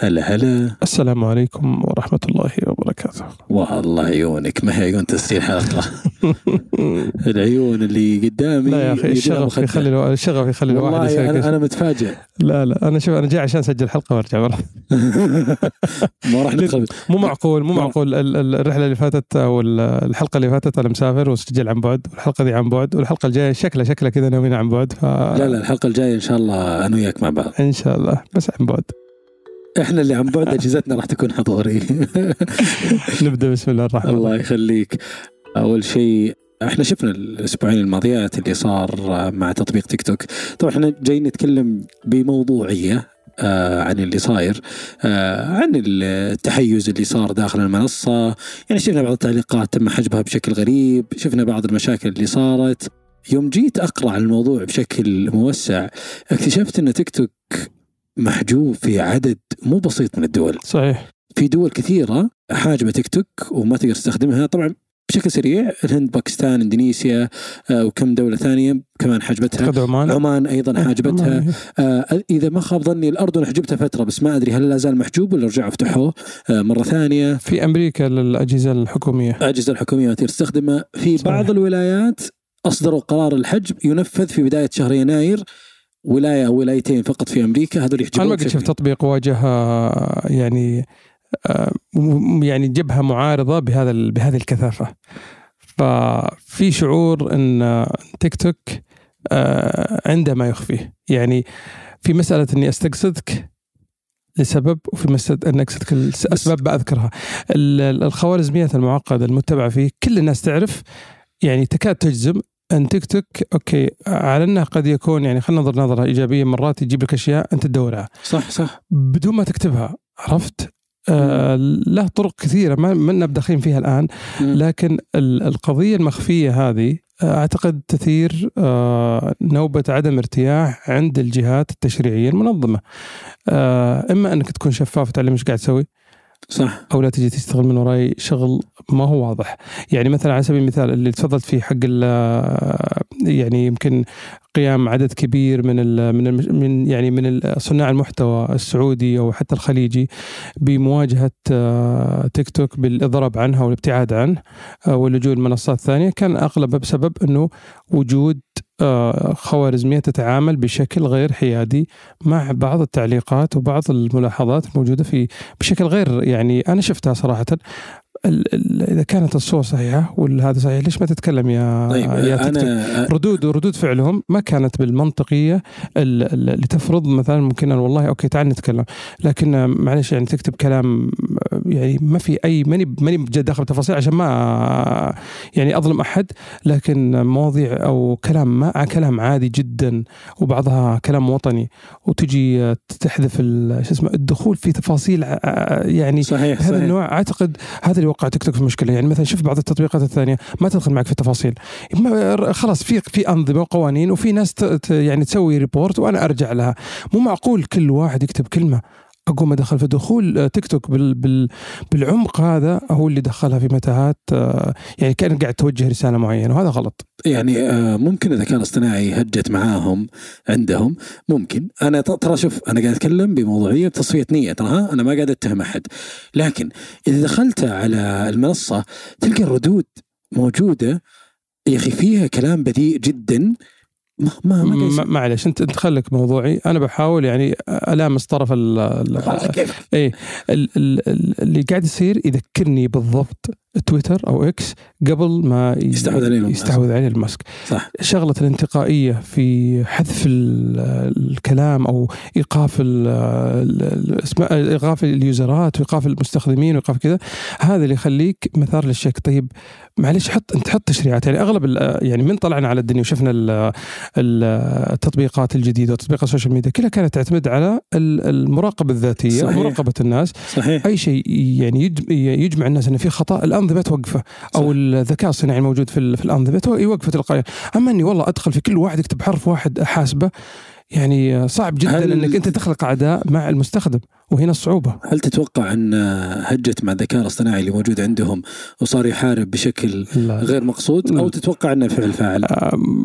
هلا هلا. السلام عليكم ورحمة الله وبركاته. والله عيونك ما هي عيون تسجيل حلقة؟ العيون اللي قدامي لا يا أخي الشغف. يخلي ألو... الشغف يخلي الواحد يسوي أنا. أنا متفاجئ. لا لا أنا شوف أنا جاي عشان أسجل حلقة وأرجع والله ما راح ندخل مو معقول مو معقول. ال- ال- الرحلة اللي فاتت أو ال- الحلقة اللي فاتت أنا مسافر وسجل عن بعد والحلقة دي عن بعد والحلقة الجاية شكلها شكلها كذا ناويين عن بعد ف... لا لا الحلقة الجاية إن شاء الله أنا وياك مع بعض. إن شاء الله بس عن بعد. إحنا اللي عن بعد أجهزتنا راح تكون حضوري. نبدأ بسم الله الرحمن الرحيم. الله يخليك. أول شيء إحنا شفنا الأسبوعين الماضيات اللي صار مع تطبيق تيك توك. طبعا إحنا جايين نتكلم بموضوعية آه عن اللي صاير آه عن التحيز اللي صار داخل المنصة. يعني شفنا بعض التعليقات تم حجبها بشكل غريب شفنا بعض المشاكل اللي صارت. يوم جيت أقرأ عن الموضوع بشكل موسع اكتشفت إن تيك توك محجوب في عدد مو بسيط من الدول. صحيح. في دول كثيرة حاجبة تيك توك وما تقدر تستخدمها. طبعا بشكل سريع الهند باكستان إندونيسيا آه، وكم دولة ثانية كمان حاجبتها. أعتقد عمان. عمان أيضا حاجبتها. عمان. آه، إذا ما خاب ظني الاردن حجبتها فترة بس ما أدري هل لا زال محجوب ولا رجعوا فتحوه. آه، مرة ثانية. في أمريكا للأجهزة الحكومية. الأجهزة الحكومية ما تقدر تستخدمها. في صحيح. بعض الولايات أصدروا قرار الحجب ينفذ في بداية شهر يناير. ولايه أو ولايتين فقط في أمريكا هذول أنا يحجبون ما قد شفت تطبيق واجه آه، يعني آه، يعني جبهة معارضة بهذا بهذه الكثافة. ففي شعور إن آه، تيك توك عنده ما يخفيه. يعني في مسألة إني أستقصدك لسبب وفي مسألة إن أقصدك الاسباب بذكرها ال- ال- الخوارزميات المعقدة المتبعة فيه كل الناس تعرف يعني تكاد تجزم أن تيك توك أوكي على أنه قد يكون يعني خلينا ننظر نظرة إيجابية مرات يجيب لك أشياء أنت تدورها صح صح بدون ما تكتبها عرفت؟ آه له طرق كثيرة ما منا بداخلين فيها الآن. لكن ال- القضية المخفية هذه آه، أعتقد تثير آه، نوبة عدم ارتياح عند الجهات التشريعية المنظمة. آه، إما أنك تكون شفاف وتعلم إيش قاعد تسوي صح. أو لا تجي تشتغل من وراي شغل ما هو واضح. يعني مثلا على سبيل المثال اللي تفضلت فيه حق ال- يعني يمكن قيام عدد كبير من ال من ال من يعني من صناع المحتوى السعودي أو حتى الخليجي بمواجهة آه، تيك توك بالإضراب عنها والابتعاد عنه آه، واللجوء لمنصات ثانية كان أغلبها بسبب إنه وجود آه، خوارزمية تتعامل بشكل غير حيادي مع بعض التعليقات وبعض الملاحظات الموجودة في بشكل غير يعني أنا شفتها صراحة. ال- ال- إذا كانت الصور صحيحة ولا هذا صحيح ليش ما تتكلم يا طيب يا؟ أنا ردود وردود فعلهم ما كانت بالمنطقية ال- ال- اللي تفرض مثلا ممكن أنا والله أوكي تعال نتكلم. لكن معلش يعني تكتب كلام يعني ما في اي ماني ماني داخل بتفاصيل عشان ما يعني أظلم أحد لكن مواضيع أو كلام ما كلام عادي جدا وبعضها كلام وطني. وتجي تحذف ال- شو اسمه الدخول في تفاصيل يعني صحيح هذا صحيح. النوع. أعتقد هذا اللي وقع تيك توك في مشكلة؟ يعني مثلا شوف بعض التطبيقات الثانية ما تدخل معك في التفاصيل. خلاص في في أنظمة وقوانين وفي ناس يعني تسوي report وأنا أرجع لها. مو معقول كل واحد يكتب كلمة. أقوم أدخل في دخول آه، تيك توك بال بال بالعمق هذا هو اللي دخلها في متاهات آه، يعني كان قاعد توجه رسالة معينة وهذا غلط. يعني آه، ممكن الذكاء الاصطناعي هجت معاهم عندهم ممكن. أنا ترى شوف أنا قاعد أتكلم بموضوعية تصفيه نية ترى أنا ما قاعد أتهم أحد. لكن إذا دخلت على المنصة تلقى الردود موجودة يا أخي فيها كلام بذيء جدا. ما ما. معلش انت أنت خليك موضوعي. أنا بحاول يعني ألامس طرف ال- إيه ال- اللي قاعد يصير يذكرني بالضبط. تويتر أو إكس قبل ما يستحوذ عليه الماسك. يستحوذ عليه الماسك. صح. شغلة الانتقائية في حذف ال- الكلام أو إيقاف ال- ال- اسماء إيقاف ال user ات وإيقاف المستخدمين وإيقاف كذا هذا اللي يخليك مثار للشك طيب معلش حط أنت حط تشريعات. يعني أغلب يعني من طلعنا على الدنيا وشفنا ال- ال- التطبيقات الجديدة وتطبيقات ال social media كلها كانت تعتمد على ال- المراقبة الذاتية صحيح. ومراقبه الناس. صحيح. أي شيء يعني يج- يجمع الناس انه في خطأ الانظمه توقفه أو. الذكاء الصناعي الموجود في في الانظمه يوقفه تلقائيا أما إني والله أدخل في كل واحد يكتب حرف واحد احاسبه يعني صعب جدا هل- إنك أنت تخلق أعداء مع المستخدم وهنا الصعوبة هل تتوقع أن هجت مع الذكاء الاصطناعي اللي موجود عندهم وصار يحارب بشكل لا. غير مقصود أو تتوقع أنه فعل فاعل؟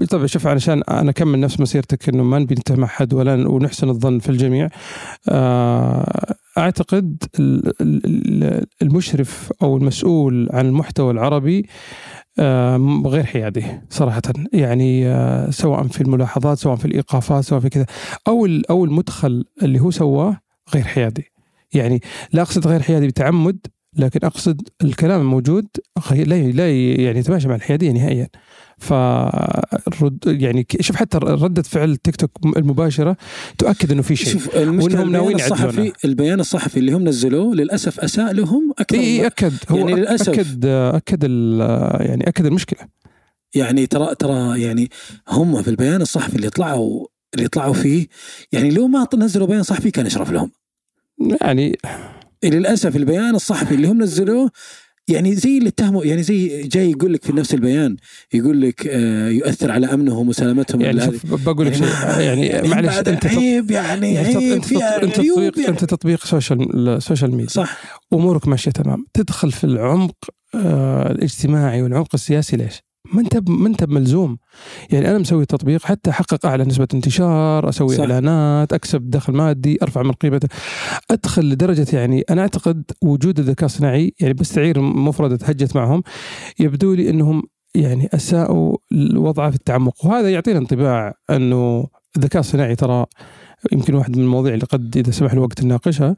طبعا شوف علشان أنا أكمل نفس مسيرتك إنه ما نبي نتهم احد ولا ونحسن الظن في الجميع آه، أعتقد ال- ال- ال- المشرف أو المسؤول عن المحتوى العربي غير حيادي صراحة. يعني آه، سواء في الملاحظات سواء في الإيقافات سواء في كذا. أو أو المدخل اللي هو سواه غير حيادي. يعني لا أقصد غير حيادي بتعمد لكن أقصد الكلام الموجود لا لا يعني يتماشى مع الحيادية نهائيا. فرد يعني شوف حتى ردة فعل تيك توك المباشرة تؤكد إنه في شيء. شوف المشكلة البيان ناويين الصحفي. البيان الصحفي اللي هم نزلوه للأسف أساء لهم أكثر إي أكد. هو يعني للأسف. أكد أكد يعني أكد المشكلة. يعني ترى ترى يعني هم في البيان الصحفي اللي طلعوا اللي طلعوا فيه يعني لو ما نزلوا بيان صحفي كان اشرف لهم. يعني للأسف البيان الصحفي اللي هم نزلوه يعني زي اللي اتهموا يعني زي جاي يقول لك في نفس البيان يقول لك آه يؤثر على أمنهم وسلامتهم يعني شوف بقول لك شيء يعني يعني معلش أنت عيب يعني يعني عيب أنت تط- فيها أنت تطبيق يعني. أنت تطبيق social ال social media صح أمورك ماشية تمام تدخل في العمق آه الاجتماعي والعمق السياسي ليش؟ ما انت ما انت ملزوم. يعني أنا مسوي تطبيق حتى أحقق أعلى نسبة انتشار أسوي صح. إعلانات أكسب دخل مادي أرفع من قيمته أدخل لدرجة يعني أنا أعتقد وجود الذكاء الصناعي يعني بستعير مفردة هجت معهم يبدو لي إنهم يعني أساءوا الوضع في التعمق. وهذا يعطينا انطباع أنه الذكاء الصناعي ترى يمكن واحد من المواضيع اللي قد إذا سمح الوقت نناقشها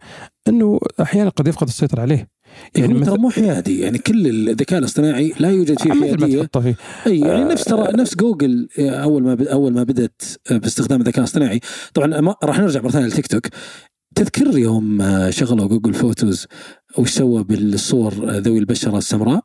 أنه أحيانا قد يفقد السيطرة عليه. يعني مثل- ترى مو حيادي يعني كل الذكاء الاصطناعي لا يوجد فيه مثل ما حيادية. تحطه فيه. أي يعني آه. نفس ترى نفس جوجل آه، أول ما ب- أول ما بدأت آه، باستخدام الذكاء الاصطناعي. طبعا ما- راح نرجع مرة ثانية للتيك توك. تذكر يوم آه، شغلوا جوجل فوتوز وش سوى بالصور آه، ذوي البشرة السمراء.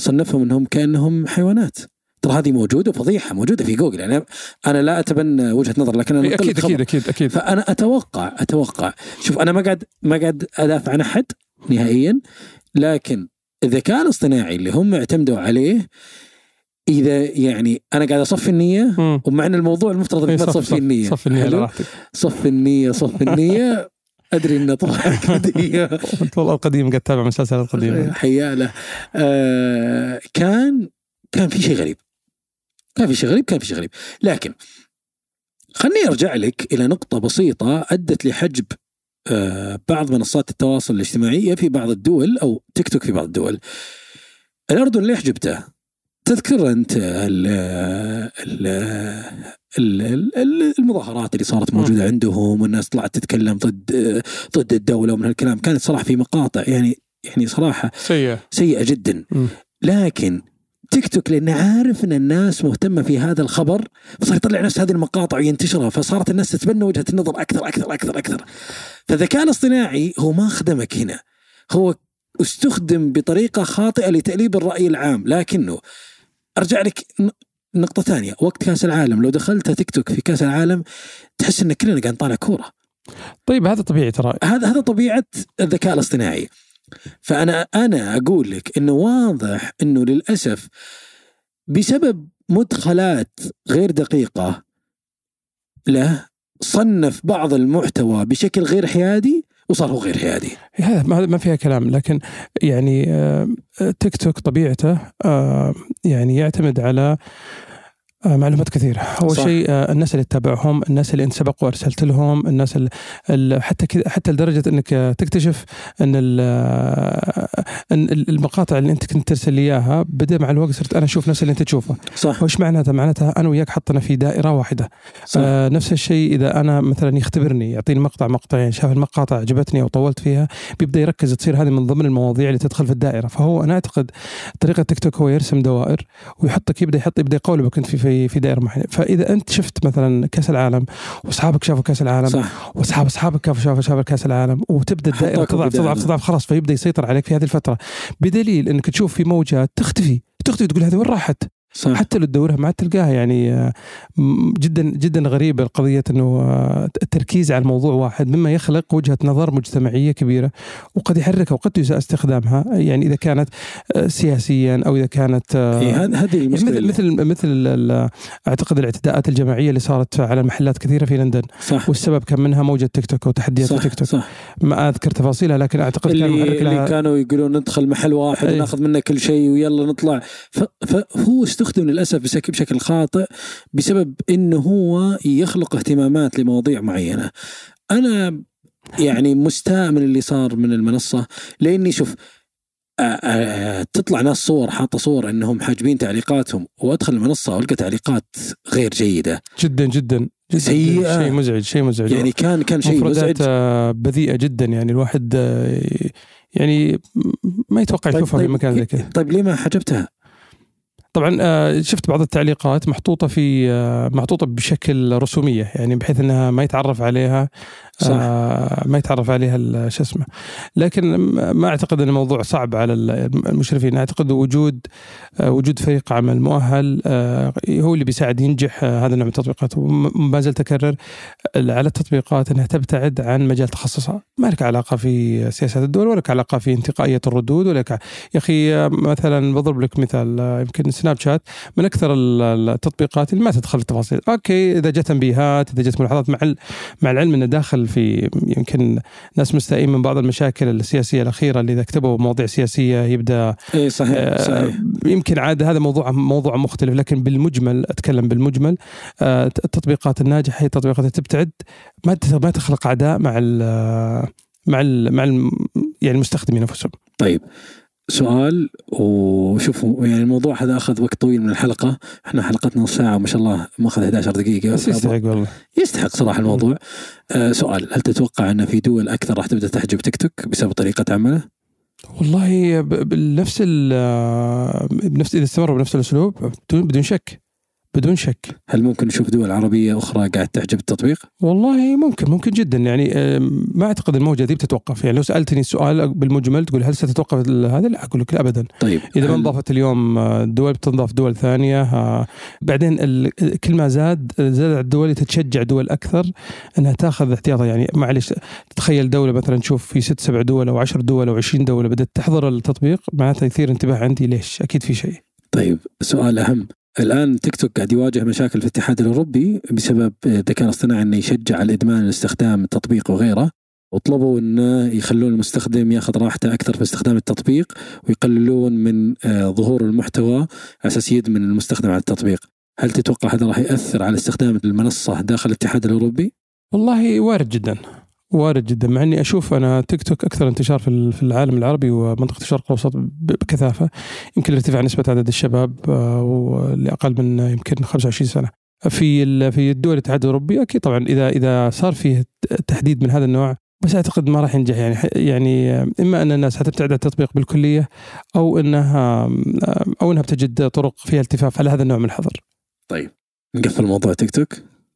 صنفهم إنهم كأنهم حيوانات. ترى هذه موجودة فضيحة موجودة في جوجل. يعني أنا لا أتبنى وجهة نظر لكن أنا أكيد. أكيد أكيد أكيد. فأنا أتوقع أتوقع شوف أنا ما قاعد ما قاعد أدافع عن أحد. نهائيا. لكن الذكاء الاصطناعي اللي هم اعتمدوا عليه إذا يعني أنا قاعد أصفي النية. ومع إن الموضوع المفترض إيه، إنك ما صف- تصفي النية. صف؟ راحتك صف النية صف النية. أدري ان طلعت هديه أنت والله القديم قاعد تتابع مسلسلات قديمة. حيا له آه كان كان في شيء غريب. كان في شيء غريب كان في شيء غريب. لكن خليني أرجع لك إلى نقطة بسيطة أدت لحجب بعض منصات التواصل الاجتماعي في بعض الدول أو تيك توك في بعض الدول. الاردن ليه حجبته؟ تذكر أنت ال ال ال ال المظاهرات اللي صارت موجودة عندهم والناس طلعت تتكلم ضد ضد الدولة ومن هالكلام. كانت صراحة في مقاطع يعني يعني صراحة سيئة. سيئة جدا. لكن تيك توك لأنه عارف إن الناس مهتمة في هذا الخبر فصار يطلع نفس هذه المقاطع وينتشرها فصارت الناس تتبنى وجهة النظر أكثر أكثر أكثر أكثر. فالذكاء الاصطناعي هو ما خدمك هنا. هو استخدم بطريقة خاطئة لتأليب الرأي العام لكنه أرجع لك نقطة ثانية. وقت كأس العالم لو دخلت تيك توك في كأس العالم تحس إن كلنا قاعد نطالع كورة. طيب هذا طبيعي ترى. هذا هذا طبيعة الذكاء الاصطناعي. فأنا أنا أقول لك إنه واضح إنه للأسف بسبب مدخلات غير دقيقة له صنف بعض المحتوى بشكل غير حيادي وصار هو غير حيادي. هذا ما فيها كلام لكن يعني آه، تيك توك طبيعته آه، يعني يعتمد على آه، معلومات كثيرة. أول. شيء آه، الناس اللي تتابعهم الناس اللي أنت سبق وأرسلت لهم الناس اللي حتى كذا حتى لدرجة أنك آه، تكتشف أن ال- آه، أن المقاطع اللي أنت كنت ترسل لي إياها بدأ مع الوقت صرت أنا أشوف نفس اللي أنت تشوفه. صح. وش معناتها؟ معناتها أنا وياك حطنا في دائرة واحدة. صح. آه نفس الشيء إذا أنا مثلا يختبرني يعطيني مقطع مقطعين شاف المقاطع عجبتني أو طولت فيها بيبدأ يركز تصير هذه من ضمن المواضيع اللي تدخل في الدائرة. فهو أنا أعتقد طريقة تيك توك هو يرسم دوائر ويحطك يبدأ يحط يبدأ يقولبك أنت في في في دائرة معينه فإذا أنت شفت مثلا كأس العالم وأصحابك شافوا كأس العالم صح وأصحاب أصحابك شافوا شافوا كأس العالم وتبدأ الدائرة تضعف. تضعف تضعف خلاص فيبدأ يسيطر عليك في هذه الفترة بدليل إنك تشوف في موجات تختفي تختفي تقول هذه وين راحت؟ صح. حتى لو تدورها ما تلقاها يعني آه، جدا جدا غريبة قضيه إنه آه، التركيز على الموضوع واحد مما يخلق وجهة نظر مجتمعية كبيرة وقد يحركها وقد يساء استخدامها يعني إذا كانت آه، سياسيا أو إذا كانت إيه، هذه يعني مثل مثل أعتقد الاعتداءات الجماعية اللي صارت على محلات كثيرة في لندن صح. والسبب كان منها موجة تيك توك وتحديات تيك توك. صح. ما أذكر تفاصيلها لكن أعتقد كان اللي, محرك اللي كانوا يقولون ندخل محل واحد أي. وناخذ منه كل شيء ويلا نطلع. فهو استخدم للأسف بشكل خاطئ بسبب إنه هو يخلق اهتمامات لمواضيع معينة. أنا يعني مستاء من اللي صار من المنصة لإني شوف تطلع ناس صور حاطة صور إنهم حاجبين تعليقاتهم وأدخل المنصة والقى تعليقات غير جيدة جدا جدا جدا سيئة. شيء مزعج شيء مزعج يعني كان كان شيء مزعج آه، بذيئة جدا يعني الواحد آه، يعني ما يتوقع يشوفها في مكان زي كذا طيب ليه ما حجبتها؟ طبعا آه، شفت بعض التعليقات محطوطة في آه، محطوطة بشكل رسومية يعني بحيث إنها ما يتعرف عليها صح. آه، ما يتعرف عليها شو اسمه. لكن ما أعتقد إن الموضوع صعب على ال- المشرفين. أعتقد وجود آه، وجود فريق عمل مؤهل آه، هو اللي بيساعد ينجح آه، هذا النوع من التطبيقات. وما زلت أكرر على التطبيقات إنها تبتعد عن مجال تخصصها. ما لك علاقة في سياسات الدول ولا لك علاقة في انتقائية الردود ولا يا أخي آه، مثلا بضرب لك مثال آه، يمكن سناب شات. من أكثر ال- التطبيقات اللي ما تدخل في التفاصيل. أوكي إذا جت تنبيهات إذا جت ملاحظات مع مع العلم إنه داخل في يمكن ناس مستائين من بعض المشاكل السياسية الأخيرة اللي إذا كتبوا مواضيع سياسية يبدأ اي صحيح آه، صحيح. يمكن عاد هذا موضوع موضوع مختلف لكن بالمجمل أتكلم بالمجمل آه، التطبيقات الناجحة هي التطبيقات اللي تبتعد ما ما تخلق أعداء مع ال مع ال مع ال يعني المستخدمين أنفسهم. طيب. سؤال وشوفوا يعني الموضوع هذا أخذ وقت طويل من الحلقة. إحنا حلقتنا نص ساعة ما شاء الله ماخذ 11 دقيقة. بس يستحق والله. يستحق صراحة الموضوع. آه سؤال هل تتوقع أن في دول أكثر راح تبدأ تحجب تيك توك بسبب طريقة عمله؟ والله بنفس ال- بنفس إذا استمروا بنفس الأسلوب بدون شك. بدون شك. هل ممكن نشوف دول عربية أخرى قاعد تحجب التطبيق؟ والله ممكن ممكن جدا. يعني آم، ما أعتقد الموجه دي بتتوقف. يعني لو سألتني السؤال بالمجمل تقول هل ستتوقف هذا؟ لا أقول لك لا ابدا. طيب إذا ما انضافت اليوم آه، دول بتنضاف دول ثانية آه، بعدين كل ما زاد زاد الدول تتشجع دول أكثر إنها تأخذ احتياطها. يعني معلش تخيل دولة مثلا تشوف في ست سبع دول أو عشر دول أو 20 دولة بدأت تحضر التطبيق معناتها يثير انتباه عندي. ليش؟ أكيد في شيء. طيب سؤال أهم. الآن تيك توك قاعد يواجه مشاكل في الاتحاد الأوروبي بسبب الذكاء الاصطناعي إنه يشجع الإدمان استخدام التطبيق وغيره وطلبوا إنه يخلون المستخدم ياخذ راحته أكثر في استخدام التطبيق ويقللون من آه، ظهور المحتوى على أساس يدمن المستخدم على التطبيق. هل تتوقع هذا راح يأثر على استخدام المنصة داخل الاتحاد الأوروبي؟ والله وارد جدا وارد جدا مع إني أشوف أنا تيك توك أكثر انتشار في ال- في العالم العربي ومنطقة الشرق الأوسط بكثافة. يمكن ارتفاع نسبة عدد الشباب آه، واللي أقل من يمكن 25 سنة. في في الدول الاتحاد الأوروبي أكيد طبعا اذا إذا صار فيه تحديد من هذا النوع بس أعتقد ما راح ينجح. يعني يعني إما أن الناس حتبتعد عن التطبيق بالكلية أو إنها أو إنها بتجد طرق فيها التفاف على هذا النوع من الحظر. طيب نقفل موضوع تيك توك؟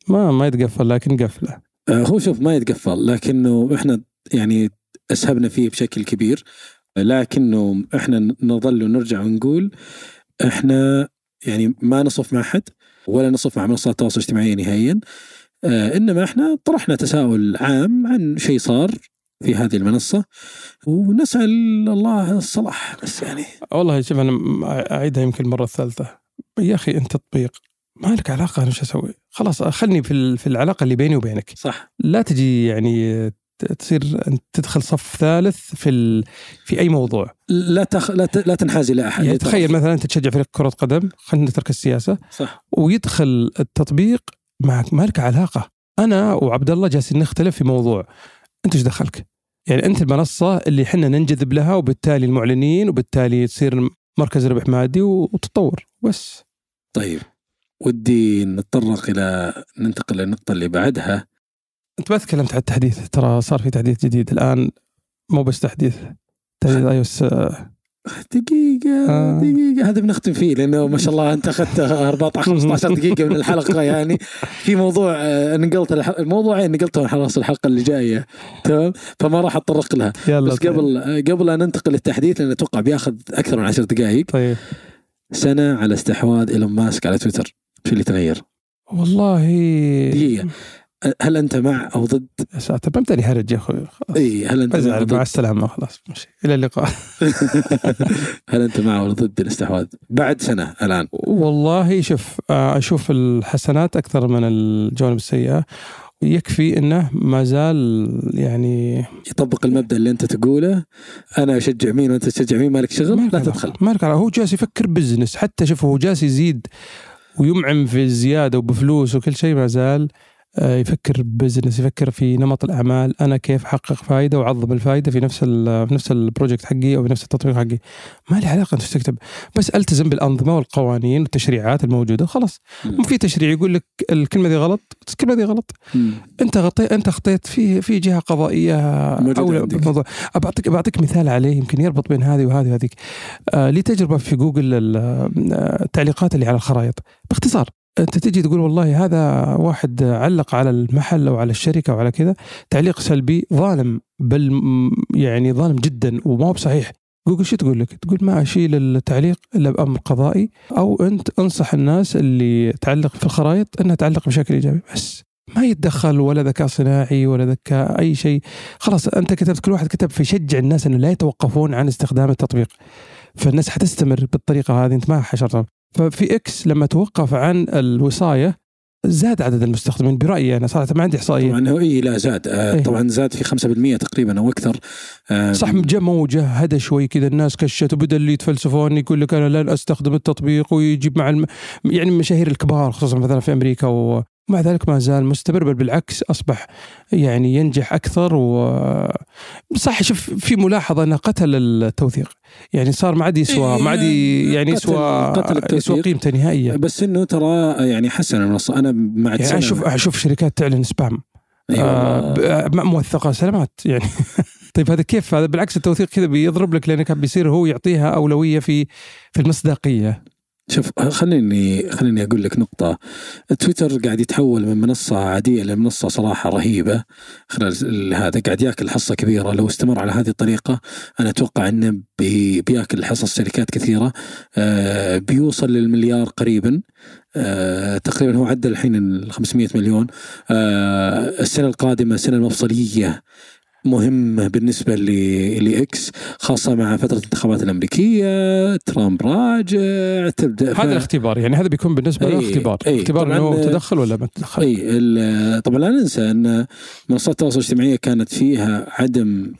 ما ما يتقفل لكن قفله. آه، هو شوف ما يتقفل لكنه إحنا يعني أسهبنا فيه بشكل كبير لكنه إحنا نظل ونرجع ونقول إحنا يعني ما نصف مع أحد ولا نصف مع منصات التواصل الاجتماعي نهائيا. آه إنما إحنا طرحنا تساؤل عام عن شيء صار في هذه المنصة ونسأل الله الصلاح بس يعني والله شوف أنا م- أعيدها يمكن المره الثالثه يا أخي أنت تطبيق. ما لك علاقة أنا شو أسوي؟ خلاص خلني في في العلاقة اللي بيني وبينك. صح. لا تجي يعني تصير تدخل صف ثالث في ال... في أي موضوع. لا تخ... لا, ت... لا تنحاز إلى أحد. يعني تخيل مثلا أنت تشجع فريق كرة قدم خلينا نترك السياسة صح. ويدخل التطبيق معك ما لك علاقة. أنا وعبد الله جالسين نختلف في موضوع. أنت إيش دخلك؟ يعني أنت المنصة اللي إحنا ننجذب لها وبالتالي المعلنين وبالتالي تصير مركز ربح مادي وتتطور. بس. طيب. ودي نتطرق إلى ننتقل للنقطه اللي بعدها. أنت ما تكلمت عن التحديث ترى صار في تحديث جديد الآن مو بس تحديث تحديث اي اس دقيقة آه. دقيقة. هذا بنختم فيه لأنه ما شاء الله أنت أخذت 14 15 دقيقة من الحلقة يعني. في موضوع آه، نقلت الموضوعين نقلتهم خلاص الحلقة اللي جاية. تمام؟ فما راح أتطرق لها. يلا بس قبل آه، قبل أن ننتقل للتحديث لأن أتوقع بياخذ أكثر من 10 دقائق طيب. سنة على استحواذ إيلون ماسك على تويتر. شو اللي تغير؟ والله. دقيقة. هل أنت مع أو ضد؟ يا ساتر بمتلي هرج يا أخوي. خلاص. إي هل أنت مع مع ضد؟ السلامة خلاص ماشي. إلى اللقاء. هل أنت مع أو ضد الاستحواذ؟ بعد سنة الآن. والله شوف آه، أشوف الحسنات أكثر من الجوانب السيئة. يكفي إنه ما زال يعني يطبق المبدأ اللي أنت تقوله. أنا أشجع مين وأنت تشجع مين؟ مالك شغل؟ ما لا. تدخل. ما لك علاقة. هو جالس يفكر business. حتى شوف هو جالس يزيد ويمعن في الزيادة وبفلوس وكل شيء ما زال يفكر business يفكر في نمط الأعمال أنا كيف أحقق فائده وأعظم الفائده في نفس في نفس ال project حقي أو في نفس التطبيق حقي. ما لي علاقة أنت تكتب؟ بس ألتزم بالأنظمة والقوانين والتشريعات الموجودة خلاص. مو في تشريع يقول لك الكلمة دي غلط الكلمة دي غلط. مم. أنت غطيت أنت خطيت في في جهة قضائية عندك. بالموضوع بعطيك بعطيك مثال عليه يمكن يربط بين هذه وهذه وهذيك. آه لي تجربه في جوجل ال- آه، التعليقات اللي على الخرائط. باختصار أنت تجي تقول والله هذا واحد علق على المحل أو على الشركة أو على كذا تعليق سلبي ظالم بل يعني ظالم جدا وما هو بصحيح. جوجل شو تقول لك؟ تقول ما اشيل التعليق إلا بأمر قضائي أو أنت أنصح الناس اللي تعلق في الخرائط إنها تعلق بشكل إيجابي بس. ما يتدخل ولا ذكاء صناعي ولا ذكاء أي شيء. خلاص أنت كتبت كل واحد كتب فيشجع الناس إنه لا يتوقفون عن استخدام التطبيق. فالناس حتستمر بالطريقة هذه أنت ما حشرتهم. ففي إكس لما توقف عن الوصاية زاد عدد المستخدمين. برأيي أنا صراحة ما عندي إحصائية. طبعا هو إي لا زاد. آه إيه. طبعا زاد في 5% تقريبا أو أكثر. آه صح جاء موجه هدى شوي كذا الناس كشت وبدا اللي يتفلسفون يقول لك أنا لن أستخدم التطبيق ويجيب مع الم... يعني المشاهير الكبار خصوصا مثلا في أمريكا ومع ذلك ما زال مستمر بل بالعكس أصبح يعني ينجح أكثر و صح شوف في ملاحظة انه قتل التوثيق يعني صار ما عاد يسوى ما عاد يعني يسوى قتل. يسوى قيمته نهائيا. بس إنه ترى يعني حسن أنا مع يعني أشوف أشوف شركات تعلن سبام. أي آه موثقة سلامات يعني. طيب هذا كيف؟ هذا بالعكس التوثيق كذا بيضرب لك لأنه كان بيصير هو يعطيها أولوية في في المصداقية. شوف خليني خليني أقول لك نقطة. تويتر قاعد يتحول من منصة عادية لمنصة صراحة رهيبة. خلال ال- هذا قاعد يأكل حصة كبيرة. لو استمر على هذه الطريقة أنا أتوقع إنه بي بيأكل حصص شركات كثيرة. آه بيوصل للمليار قريبا. آه تقريبا هو عدى الحين ال 500 مليون. آه السنة القادمة السنة المفصلية مهمة بالنسبة لإكس خاصة مع فترة الانتخابات الأمريكية ترامب راجع تبدأ ف- هذا الاختبار يعني هذا بيكون بالنسبة له إيه، اختبار إيه، اختبار طبعاً، إنه آه، تدخل ولا ما تدخل؟ ال- طبعا لا ننسى أن منصات التواصل الاجتماعي كانت فيها عدم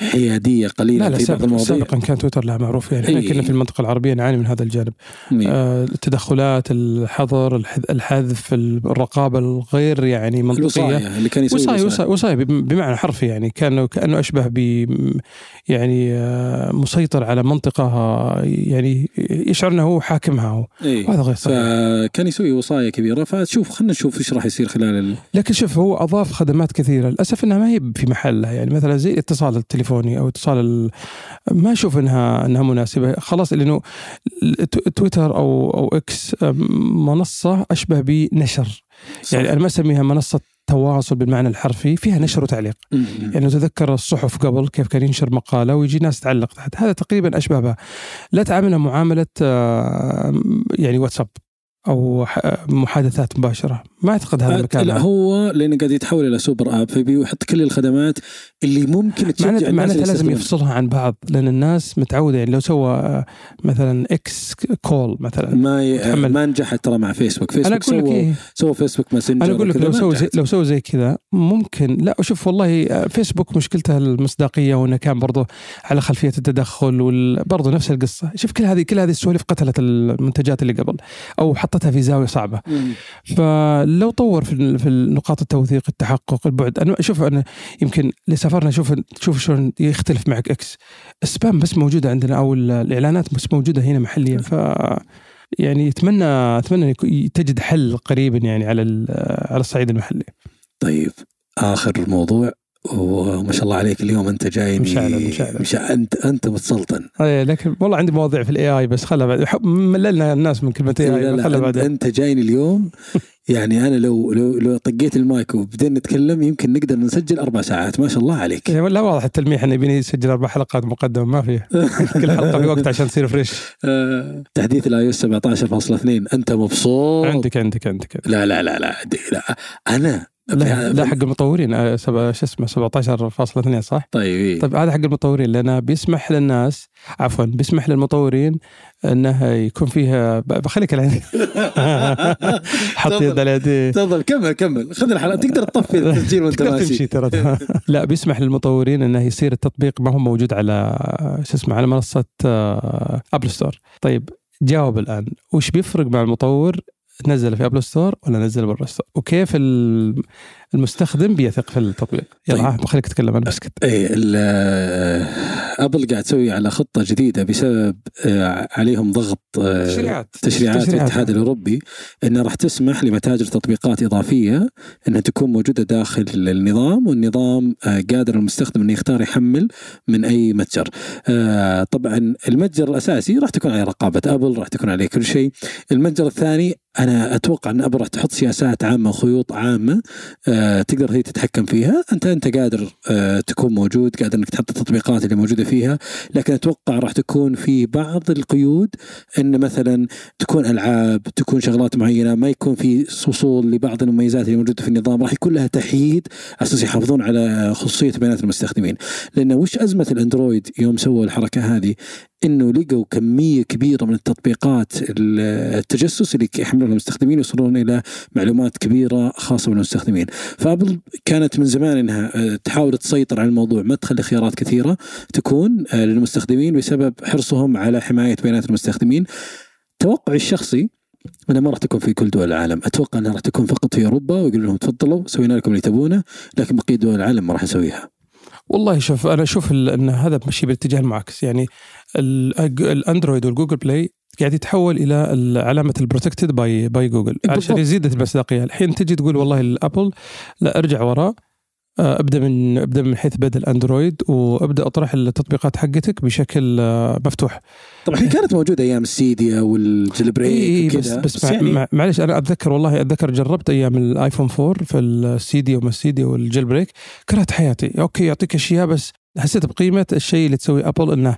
حياديه قليلة لا لا في بعض المواضيع سابقا كان تويتر لها معروف يعني إحنا إيه. كنا في المنطقة العربية نعاني من هذا الجانب إيه. آه التدخلات الحظر الحذ- الحذف الرقابة الغير يعني منطقية الوصاية اللي كان يسوي. وصاية, وصاية بم- بمعنى حرفي يعني كانه كانه أشبه ب يعني آه، مسيطر على منطقة يعني يشعر انه هو حاكمها هو إيه. وهذا غير صحيح فكان يسوي وصاية كبيرة فشوف خلينا نشوف إيش راح يصير خلال ال... لكن شوف هو أضاف خدمات كثيرة للأسف إنها ما هي في محلها يعني مثلا زي الاتصال التليفوني أو اتصال ال... ما أشوف إنها إنها مناسبة. خلاص لأنه تويتر أو أو إكس منصة أشبه بنشر. صح. يعني أنا ما أسميها منصة تواصل بالمعنى الحرفي فيها نشر وتعليق. يعني تذكر الصحف قبل كيف كان ينشر مقالة ويجي ناس تعلق تحت هذا تقريبا أشبه بها. لا تعاملها معاملة آه، يعني واتساب. أو محادثات مباشرة ما أعتقد هذا لا مكانها هو لأنه قاعد يتحول إلى سوبر آب فبيحط كل الخدمات اللي ممكن تشجع معناته لازم. يفصلها عن بعض لأن الناس متعودة يعني لو سوى آه، مثلا إكس كول مثلا ما ي... تحمل. ما نجحت ترى مع فيسبوك فيسبوك أنا أقول لك سووا إيه سووا فيسبوك ماسنجر أنا أقول لك لو سوى زي. لو سوى زي كذا ممكن لا شوف والله آه، فيسبوك مشكلتها المصداقية وإنه كان برضه على خلفية التدخل وال... برضه نفس القصة شوف كل هذه كل هذه السوالف قتلت المنتجات اللي قبل أو حطتها في زاوية صعبة. مم. فلو طور في في نقاط التوثيق التحقق البعد أنا أشوف أنا يمكن اللي سافرنا شوف شوف شلون يختلف معك إكس ال spam بس موجودة عندنا أو ال- الإعلانات بس موجودة هنا محليا. ف يعني أتمنى اتمنى تجد حل قريبا يعني على على الصعيد المحلي. طيب آخر موضوع وما شاء الله عليك اليوم أنت جاي مشعل- مشعل. مش أنت أنت متسلطن. أي لكن والله عندي مواضيع في ال AI بس خلها بعد. مللنا الناس من كلمة AI خلها بعدين. أنت جايني اليوم. يعني أنا لو لو لو طقيت المايك وبدينا نتكلم يمكن نقدر نسجل أربع ساعات. ما شاء الله عليك. يعني لا واضح التلميح إنه يبيني يسجل أربع حلقات مقدمة ما في. كل حلقة بوقت عشان تصير fresh آه، تحديث ال iOS 17.2 أنت مبسوط؟ عندك عندك عندك. لا لا لا لا لا. أنا لا لا حق المطورين آه، شو اسمه 17.2 صح؟ طيب إيه. طيب هذا حق المطورين لأنه بيسمح للناس عفوا بيسمح للمطورين إنه يكون فيها بخليك العين. حط. يد على يدي. تفضل كمل كمل. خذ الحلقة. تقدر تطفي التسجيل وأنت ماشي. ترى. لا بيسمح للمطورين إنه يصير التطبيق ما هو موجود على شو اسمه على منصة Apple Store طيب جاوب الآن. وش بيفرق مع المطور تنزله في Apple Store ولا نزله برا store وكيف المستخدم بيثق في التطبيق يلا طيب. ها بخليك تتكلم أنا بسكت إيه ال- أبل قاعد تسوي على خطة جديدة بسبب آه، عليهم ضغط آه، تشريعات تشريعات الاتحاد الأوروبي انه راح تسمح لمتاجر تطبيقات إضافية إنها تكون موجودة داخل النظام والنظام آه، قادر المستخدم إنه يختار يحمل من أي متجر. آه، طبعا المتجر الأساسي راح تكون عليه رقابة أبل، راح تكون عليه كل شيء. المتجر الثاني أنا أتوقع إن أبل راح تحط سياسات عامة وخيوط عامة آه، تقدر هي تتحكم فيها، أنت أنت قادر آه، تكون موجود، قادر إنك تحط التطبيقات اللي موجودة فيها، لكن أتوقع راح تكون في بعض القيود إن مثلا تكون ألعاب تكون شغلات معينة ما يكون في وصول لبعض المميزات اللي موجودة في النظام. راح يكون لها تحييد أساس يحافظون على خصوصية بيانات المستخدمين. لأن وش أزمة الأندرويد يوم سووا الحركة هذه؟ إنه لقوا كمية كبيرة من التطبيقات التجسس اللي يحملونها المستخدمين يوصلون إلى معلومات كبيرة خاصة بالمستخدمين. فأبل كانت من زمان إنها آه، تحاول تسيطر على الموضوع ما تخلي خيارات كثيرة تكون آه، للمستخدمين بسبب حرصهم على حماية بيانات المستخدمين. توقعي الشخصي إنها ما راح تكون في كل دول العالم، أتوقع إنها راح تكون فقط في أوروبا ويقولون لهم تفضلوا سوينا لكم اللي تبونه، لكن بقية دول العالم ما راح نسويها. والله شوف أنا أشوف إن هذا مشي بالاتجاه المعاكس. يعني ال- الأندرويد والجوجل بلاي قاعد يتحول إلى ال- علامة ال protected by by جوجل عشان. يزيد المصداقيه الحين تجي تقول والله الابل لا ارجع وراء آه، أبدأ من أبدأ من حيث بدأ الأندرويد وأبدأ أطرح التطبيقات حقتك بشكل آه، مفتوح. طبعا. هي كانت موجودة أيام ال Cydia وال jailbreak apps وكذا، بس, مع يعني مع معلش أنا أتذكر والله أتذكر جربت أيام الآيفون 4 في ال Cydia وما ال Cydia وال jailbreak كرهت حياتي. أوكي يعطيك أشياء بس حسيت بقيمة الشيء اللي تسوي أبل إنه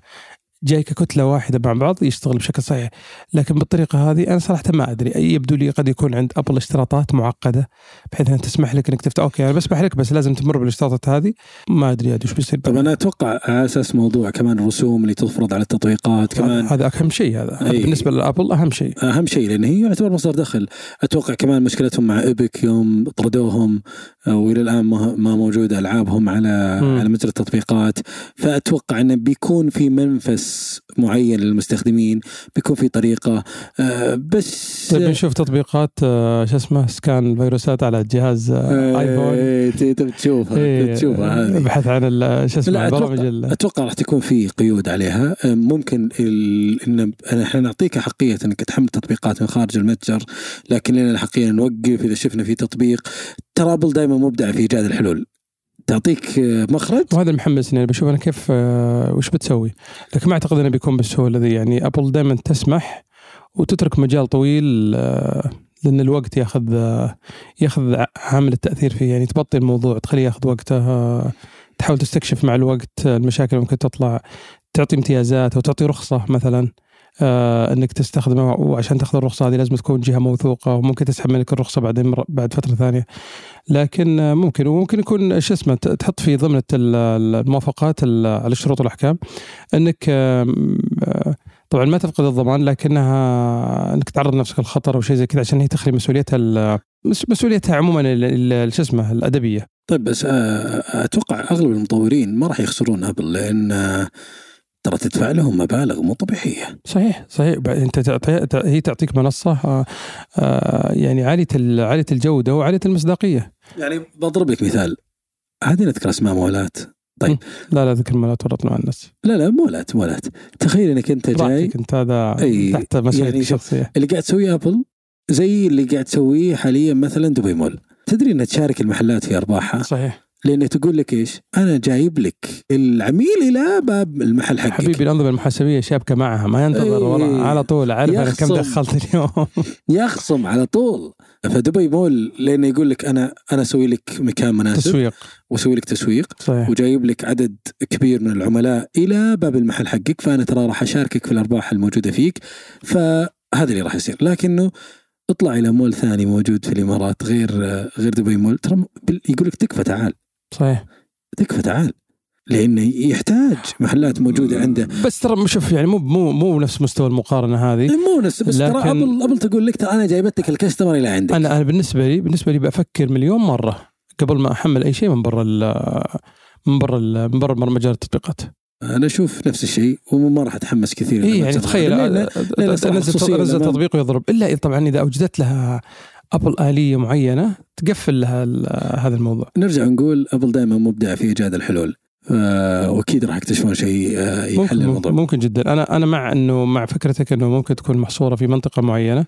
جاي ككتله واحدة مع بعض يشتغل بشكل صحيح. لكن بالطريقة هذه أنا صراحة ما أدري. أي يبدو لي قد يكون عند أبل اشتراطات معقدة بحيث أنها تسمح لك إنك تفتح أوكي أنا بسمح لك بس لازم تمر بالاشتراطات هذه. ما أدري عاد وش بيصير طبعا أنا أتوقع على أساس موضوع كمان الرسوم اللي تفرض على التطبيقات كمان هذا أهم شيء هذا. هذا أي. بالنسبة للابل أهم شيء. أهم شيء لأن هي يعتبر مصدر دخل. أتوقع كمان مشكلتهم مع Epic يوم طردوهم والى الآن ما موجودة ألعابهم على مم. على متجر التطبيقات. فأتوقع إنه بيكون في منفذ معين للمستخدمين بيكون في طريقة آه، بس طيب نشوف تطبيقات آه، شو اسمه سكان الفيروسات على جهاز آه، ايفون تبي تشوفها إيه، تشوفها هذه. ابحث عن شو اسمه البرامج أتوقع- أتوقع راح تكون في قيود عليها. ممكن. إن إحنا نعطيك حقية إنك تحمل تطبيقات من خارج المتجر لكن لنا الحقية نوقف إذا شفنا في تطبيق. ترى أبل دائما مبدع في إيجاد الحلول. تعطيك آه، مخرج؟ وهذا اللي محمسني بشوف أنا كيف آه، وش بتسوي. لكن ما أعتقد انه بيكون بالسهولة ذي يعني أبل دائما تسمح وتترك مجال طويل آه، لأن الوقت يأخذ يأخذ عامل التأثير فيه. يعني تبطئ الموضوع تخليه يأخذ وقته تحاول تستكشف مع الوقت المشاكل اللي ممكن تطلع تعطي امتيازات أو تعطي رخصة مثلا. إنك تستخدمه وعشان تاخذ الرخصة هذه لازم تكون جهة موثوقة وممكن تسحب منك الرخصة بعدين بعد فترة ثانية. لكن آه، ممكن وممكن يكون شو اسمه تحط في ضمن ال- ال- الموافقات ال- على الشروط والأحكام إنك آه، طبعا ما تفقد الضمان لكنها إنك تعرض نفسك للخطر أو شيء زي كذا عشان هي تخلي مسؤوليتها مسؤوليتها عموما شو اسمه الأدبية. طيب بس آه، أتوقع أغلب المطورين ما راح يخسرون ابل لأن آه، ترى تدفع لهم مبالغ مو طبيعية. صحيح صحيح. أنت تعطي تع- هي تعطيك منصة آه، آه، يعني عالية ال- عالية الجودة وعالية المصداقية. يعني بضرب لك مثال. هذه نذكر أسماء مولات. طيب. لا لا ذكر ما لا تورطنا مع الناس. لا لا مولات مولات. تخيل إنك أنت جاي أنت هذا تحت مسؤوليتك يعني الشخصية. اللي قاعد تسويه أبل زي اللي قاعد تسويه حاليا مثلا دبي مول. تدري انها تشارك المحلات في أرباحها؟ صحيح. لأنه تقول لك إيش؟ أنا جايب لك العميل إلى باب المحل حقك. حبيبي الانظمه المحاسبية شابكة معها ما ينتظر أي. والله على طول. عارف أنا كم. دخلت اليوم. يخصم على طول. فدبي مول لأنه يقول لك أنا أنا أسوي لك مكان مناسب. تسويق. وأسوي لك تسويق. صحيح. وجايب لك عدد كبير من العملاء إلى باب المحل حقك. فأنا ترى راح أشاركك في الأرباح الموجودة فيك. فهذا اللي راح يصير. لكنه اطلع إلى مول ثاني موجود في الإمارات غير غير دبي مول. ترى يقول لك تكفى تعال. صحيح. تكفى تعال لأنه يحتاج. محلات موجودة عنده. بس ترى شوف يعني مو مو مو نفس مستوى المقارنة هذه. مو نفس بس ترى ابل أبل تقول لك ترى أنا جايبتك ال customer إلى عندك. أنا أنا بالنسبة لي بالنسبة لي بفكر مليون مرة قبل ما أحمل أي شيء من برا من برا من برا مجال التطبيقات. أنا أشوف نفس الشيء وما راح أتحمس كثير. اي يعني. تخيل الأمان. تطبيق ويضرب. إلا طبعا إذا أوجدت لها أبل آلية معينة تقفل لها هذا الموضوع. نرجع نقول أبل دائما مبدع في إيجاد الحلول آه، وأكيد راح يكتشفون شيء آه، يحل ممكن الموضوع. ممكن جدا. أنا أنا مع انه مع فكرتك إنه ممكن تكون محصورة في منطقة معينة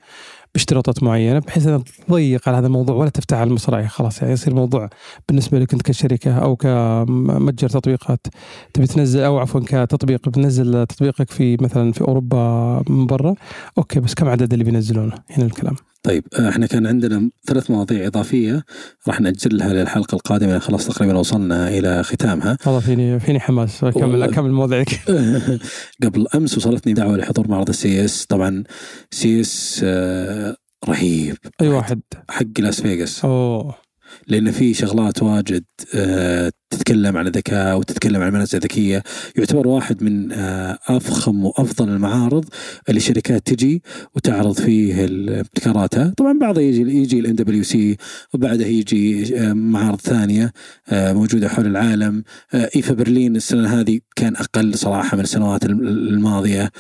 باشتراطات معينة بحيث إنها تضيق على هذا الموضوع ولا تفتح على المصراعي خلاص يعني يصير الموضوع بالنسبة لك أنت كشركة أو كمتجر تطبيقات تبي تنزل أو عفوا كتطبيق بتنزل تطبيقك في مثلا في أوروبا من برا. أوكي بس كم عدد اللي بينزلونه؟ هنا الكلام. طيب آه، إحنا كان عندنا ثلاث مواضيع إضافية راح نأجلها للحلقة القادمة خلاص تقريبا وصلنا إلى ختامها. والله فيني فيني حماس. اكمل والله. أكمل مواضيعك قبل أمس وصلتني دعوة لحضور معرض ال CES. طبعا CES آه، رهيب. أي واحد. حق لاس فيغاس. أوه. لأن في شغلات واجد آه، تتكلم عن الذكاء وتتكلم عن المنازل الذكيه يعتبر واحد من آه، أفخم وأفضل المعارض اللي الشركات تجي وتعرض فيه ابتكاراتها طبعا بعضها يجي يجي ال MWC وبعدها يجي آه، معارض ثانية موجودة حول العالم. IFA برلين السنة هذه كان أقل صراحة من السنوات الم- الماضية.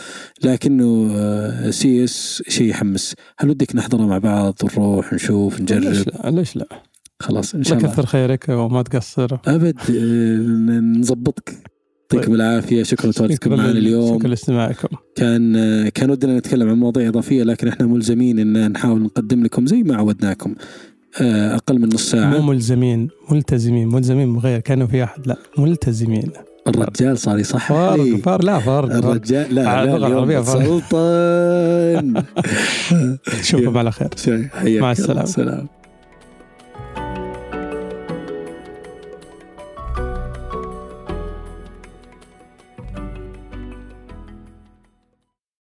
لكنه CES شيء يحمس. هل ودك نحضره مع بعض ونروح نشوف ليش نجرب لا؟ ليش لا؟ خلاص إن شاء الله. يكثر خيرك وما تقصر. أبد آه، نظبطك. يعطيكم طيب. العافية. شكرا لتواجدكم معنا اليوم. شكرا لاستماعكم. كان آه، كان ودنا نتكلم عن مواضيع إضافية لكن إحنا ملزمين إن نحاول نقدم لكم زي ما عودناكم. آه، أقل من نص مو ساعه ملزمين ملتزمين. ملزمين غير كانوا في أحد. لا ملتزمين. الرجال صار يصحح فارق لي. فارق. لا فارق. الرجال لا لا اليوم. سلطان. نشوفكم على خير. مع. سلام.